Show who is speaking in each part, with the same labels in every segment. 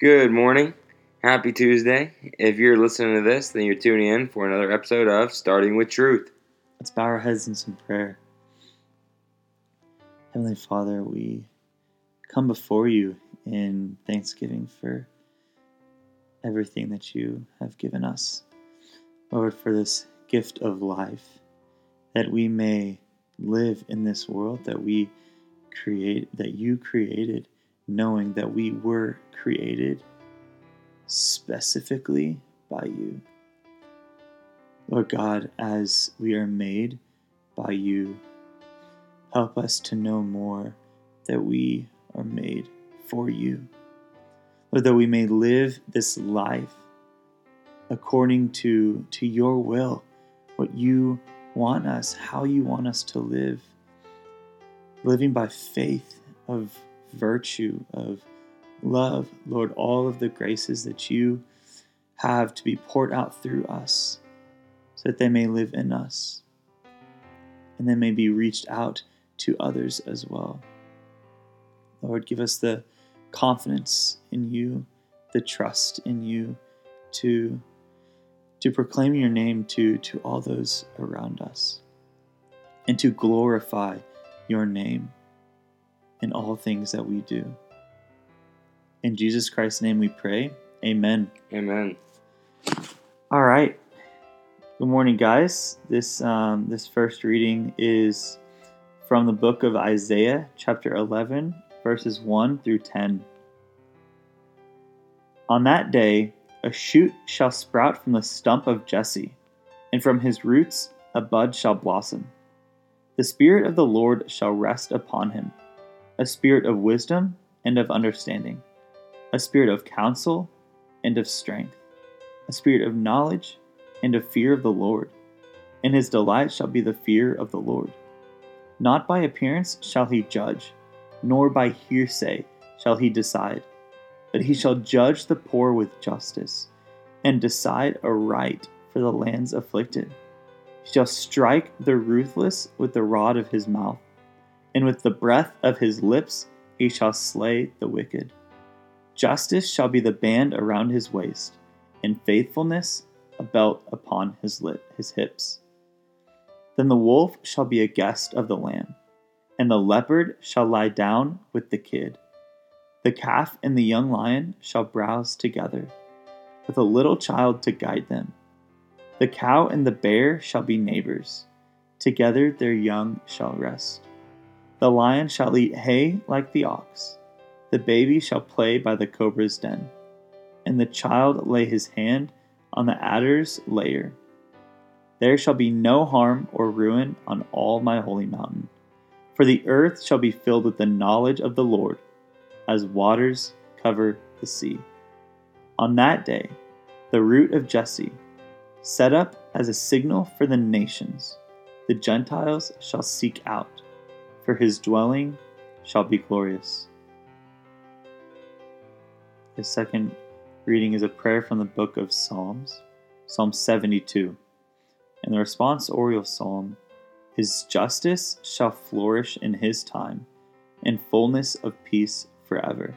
Speaker 1: Good morning. Happy Tuesday. If you're listening to this, then you're tuning in for another episode of Starting with Truth.
Speaker 2: Let's bow our heads in some prayer. Heavenly Father, we come before you in thanksgiving for everything that you have given us. Lord, for this gift of life, that we may live in this world that we create, that you created, knowing that we were created specifically by you. Lord God, as we are made by you, help us to know more that we are made for you. Lord, that we may live this life according to, to your will, what you want us, how you want us to live. Living by faith of virtue, of love, Lord, all of the graces that you have to be poured out through us so that they may live in us and they may be reached out to others as well. Lord, give us the confidence in you, the trust in you to, to proclaim your name to, to all those around us and to glorify your name in all things that we do. In Jesus Christ's name we pray. Amen.
Speaker 1: Amen.
Speaker 2: All right. Good morning, guys. This um, this first reading is from the book of Isaiah, chapter 11, verses 1 through 10. On that day, a shoot shall sprout from the stump of Jesse, and from his roots a bud shall blossom. The Spirit of the Lord shall rest upon him a spirit of wisdom and of understanding, a spirit of counsel and of strength, a spirit of knowledge and of fear of the Lord. And his delight shall be the fear of the Lord. Not by appearance shall he judge, nor by hearsay shall he decide, but he shall judge the poor with justice, and decide aright for the lands afflicted. He shall strike the ruthless with the rod of his mouth and with the breath of his lips he shall slay the wicked. Justice shall be the band around his waist, and faithfulness a belt upon his lip, his hips. Then the wolf shall be a guest of the lamb, and the leopard shall lie down with the kid. The calf and the young lion shall browse together, with a little child to guide them. The cow and the bear shall be neighbors, together their young shall rest. The lion shall eat hay like the ox. The baby shall play by the cobra's den, and the child lay his hand on the adder's lair. There shall be no harm or ruin on all my holy mountain, for the earth shall be filled with the knowledge of the Lord, as waters cover the sea. On that day, the root of Jesse, set up as a signal for the nations, the Gentiles shall seek out for his dwelling shall be glorious. The second reading is a prayer from the book of Psalms, Psalm 72. And the response responsorial psalm is Justice shall flourish in his time, and fullness of peace forever.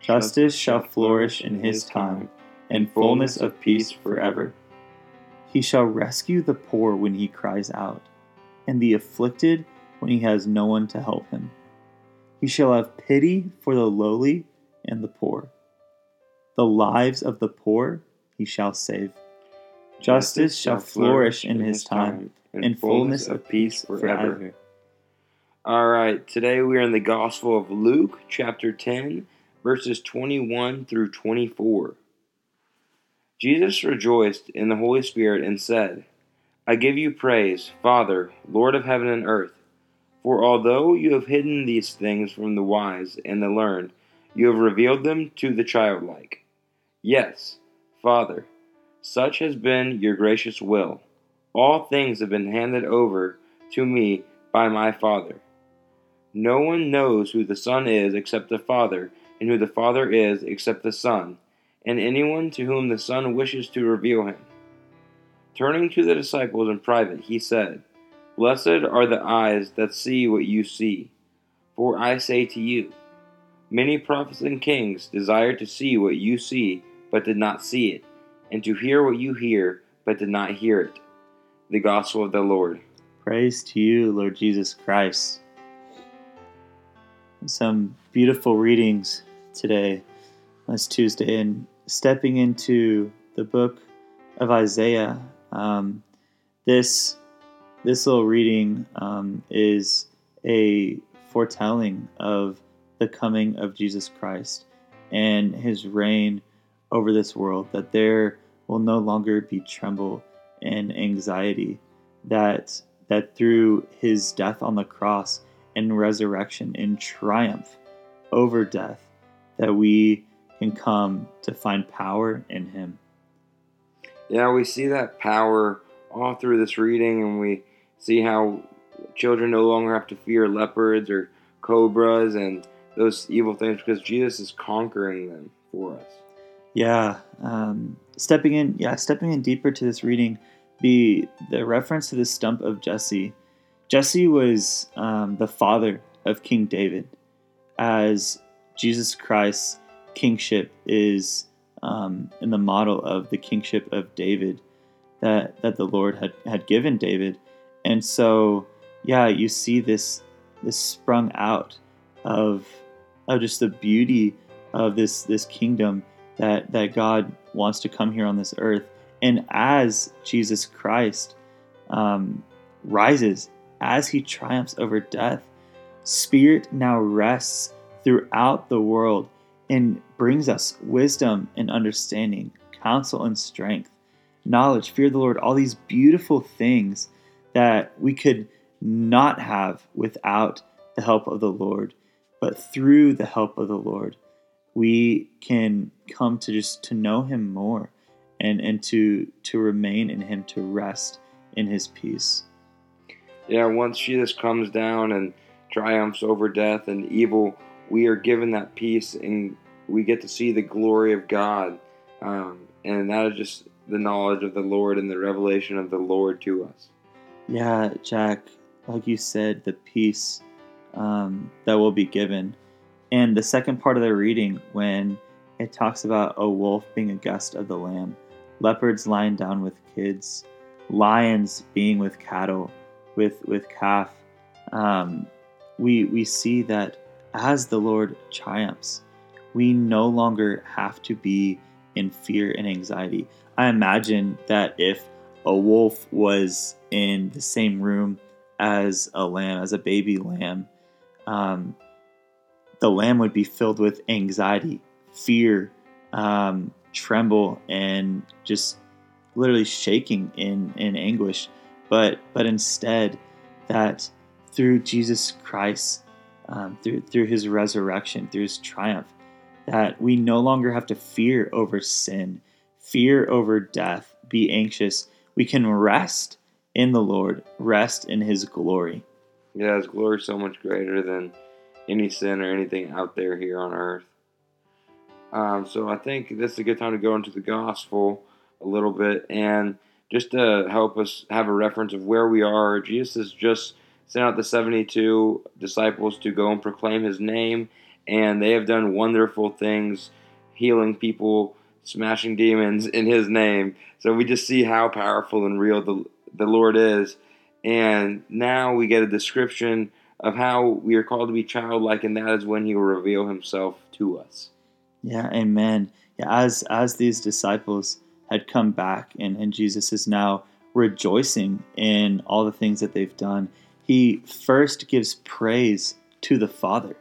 Speaker 2: Justice shall flourish in his time, and fullness of peace forever. He shall rescue the poor when he cries out, and the afflicted when he has no one to help him. He shall have pity for the lowly and the poor. The lives of the poor he shall save. Justice shall flourish in his time, and fullness of peace forever.
Speaker 1: All right, today we are in the Gospel of Luke, chapter 10, verses 21 through 24. Jesus rejoiced in the Holy Spirit and said, I give you praise, Father, Lord of heaven and earth for although you have hidden these things from the wise and the learned, you have revealed them to the childlike. Yes, Father, such has been your gracious will. All things have been handed over to me by my Father. No one knows who the Son is except the Father, and who the Father is except the Son, and anyone to whom the Son wishes to reveal him. Turning to the disciples in private, he said, Blessed are the eyes that see what you see. For I say to you, Many prophets and kings desired to see what you see, but did not see it, and to hear what you hear, but did not hear it. The Gospel of the Lord.
Speaker 2: Praise to you, Lord Jesus Christ. Some beautiful readings today, this Tuesday, and stepping into the book of Isaiah. Um, this this little reading um, is a foretelling of the coming of Jesus Christ and his reign over this world, that there will no longer be tremble and anxiety, that that through his death on the cross and resurrection in triumph over death, that we can come to find power in him.
Speaker 1: Yeah, we see that power all through this reading, and we see how children no longer have to fear leopards or cobras and those evil things because Jesus is conquering them for us.
Speaker 2: Yeah, um, stepping in, yeah, stepping in deeper to this reading, the the reference to the stump of Jesse. Jesse was um, the father of King David, as Jesus Christ's kingship is um, in the model of the kingship of David that that the Lord had had given David, and so yeah, you see this this sprung out of of just the beauty of this this kingdom that that God wants to come here on this earth. And as Jesus Christ um, rises, as he triumphs over death, Spirit now rests throughout the world and brings us wisdom and understanding, counsel and strength, knowledge, fear of the Lord, all these beautiful things that we could not have without the help of the Lord. But through the help of the Lord, we can come to just to know him more and, and to to remain in him, to rest in his peace.
Speaker 1: Yeah, once Jesus comes down and triumphs over death and evil, we are given that peace and we get to see the glory of God. Um, and that is just the knowledge of the Lord and the revelation of the Lord to us.
Speaker 2: Yeah, Jack, like you said, the peace um, that will be given. And the second part of the reading, when it talks about a wolf being a guest of the lamb, leopards lying down with kids, lions being with cattle, with with calf, um, we we see that as the Lord triumphs, we no longer have to be in fear and anxiety. I imagine that if a wolf was in the same room as a lamb, as a baby lamb, um, the lamb would be filled with anxiety, fear, um, tremble, and just literally shaking in, in anguish. But but instead, that through Jesus Christ, um, through through His resurrection, through His triumph, that we no longer have to fear over sin, fear over death, be anxious. We can rest in the Lord, rest in His glory.
Speaker 1: Yeah, His glory is so much greater than any sin or anything out there here on earth. Um, so I think this is a good time to go into the gospel a little bit and just to help us have a reference of where we are. Jesus has just sent out the 72 disciples to go and proclaim his name, and they have done wonderful things, healing people, smashing demons in his name. So we just see how powerful and real the, the Lord is. And now we get a description of how we are called to be childlike, and that is when He will reveal Himself to us.
Speaker 2: Yeah, Amen. Yeah, as as these disciples had come back, and and Jesus is now rejoicing in all the things that they've done. He first gives praise to the Father.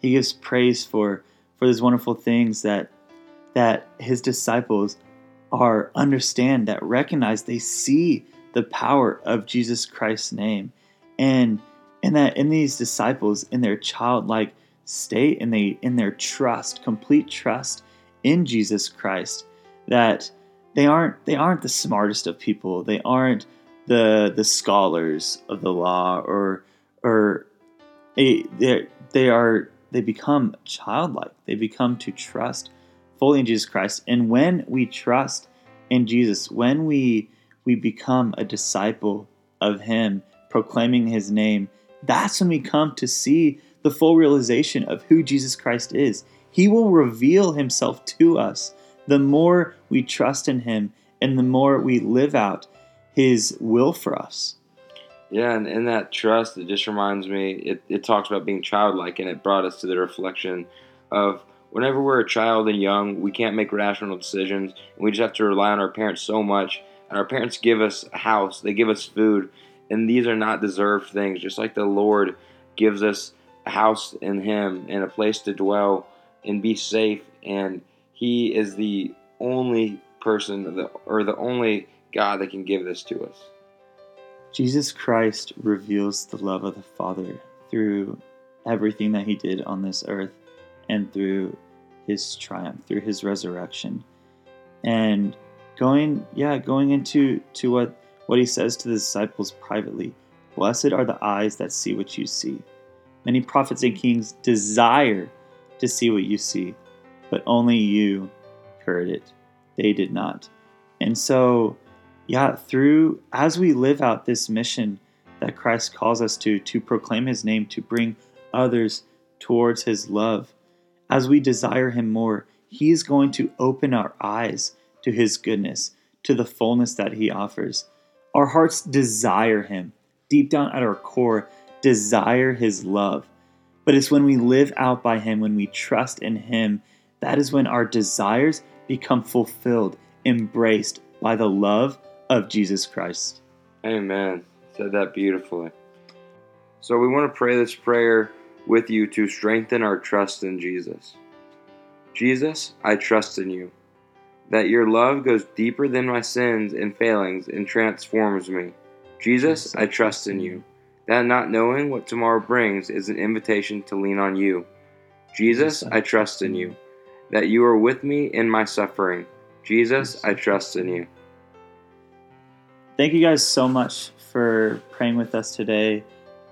Speaker 2: He gives praise for for these wonderful things that that his disciples are understand that recognize they see the power of Jesus Christ's name. And and that in these disciples, in their childlike state, and they in their trust, complete trust in Jesus Christ, that they aren't they aren't the smartest of people. They aren't the the scholars of the law or or they they are they become childlike. They become to trust fully in Jesus Christ. And when we trust in Jesus, when we we become a disciple of Him, proclaiming His name, that's when we come to see the full realization of who Jesus Christ is. He will reveal himself to us the more we trust in him and the more we live out his will for us.
Speaker 1: Yeah, and in that trust, it just reminds me, it, it talks about being childlike, and it brought us to the reflection of whenever we're a child and young, we can't make rational decisions, and we just have to rely on our parents so much. And our parents give us a house, they give us food, and these are not deserved things. Just like the Lord gives us a house in Him and a place to dwell and be safe, and He is the only person or the only God that can give this to us.
Speaker 2: Jesus Christ reveals the love of the Father through everything that he did on this earth and through his triumph, through his resurrection. And going, yeah, going into to what what he says to the disciples privately. Blessed are the eyes that see what you see. Many prophets and kings desire to see what you see, but only you heard it. They did not. And so yeah, through as we live out this mission that Christ calls us to, to proclaim his name, to bring others towards his love, as we desire him more, he is going to open our eyes to his goodness, to the fullness that he offers. Our hearts desire him, deep down at our core, desire his love. But it's when we live out by him, when we trust in him, that is when our desires become fulfilled, embraced by the love of Jesus Christ.
Speaker 1: Amen. Said that beautifully. So we want to pray this prayer with you to strengthen our trust in Jesus. Jesus, I trust in you, that your love goes deeper than my sins and failings and transforms me. Jesus, I trust in you, that not knowing what tomorrow brings is an invitation to lean on you. Jesus, I trust in you, that you are with me in my suffering. Jesus, I trust in you
Speaker 2: thank you guys so much for praying with us today.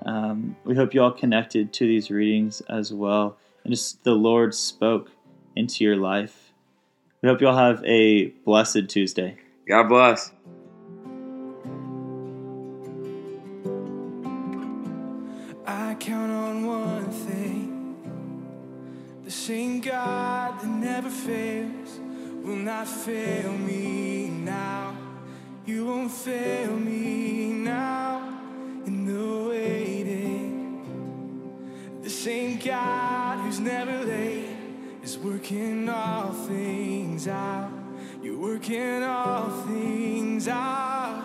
Speaker 2: Um, we hope you all connected to these readings as well, and just the Lord spoke into your life. We hope you all have a blessed Tuesday.
Speaker 1: God bless.
Speaker 3: I count on one thing the same God that never fails will not fail me now. You won't fail me now who's never late is working all things out. You're working all things out.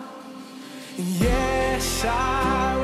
Speaker 3: And yes, I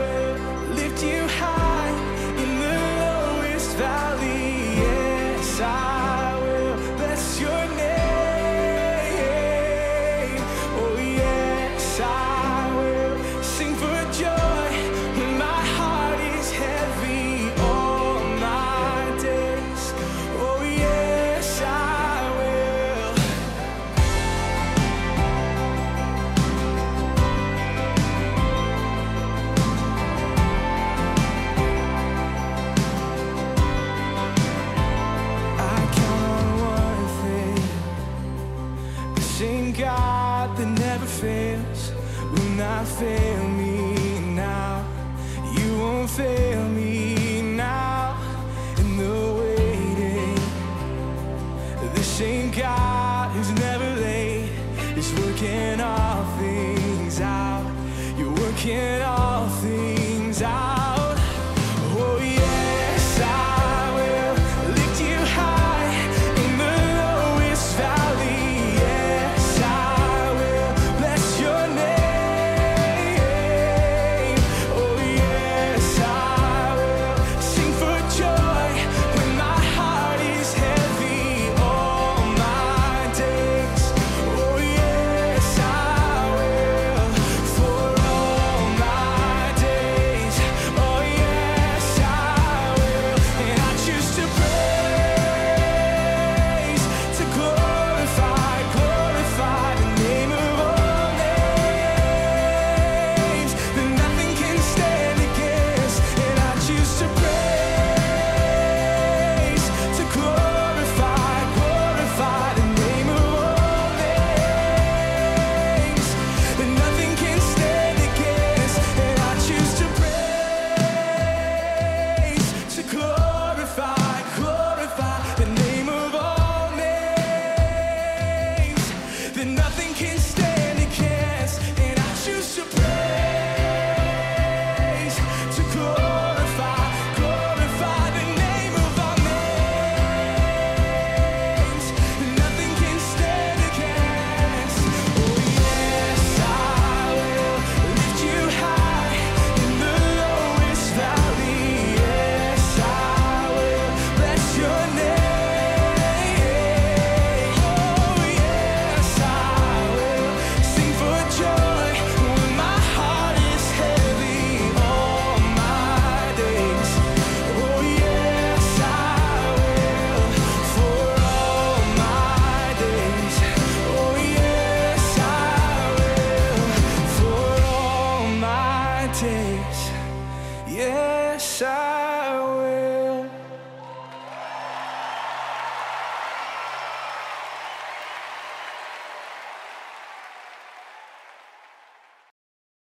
Speaker 3: not fail me now. You won't fail me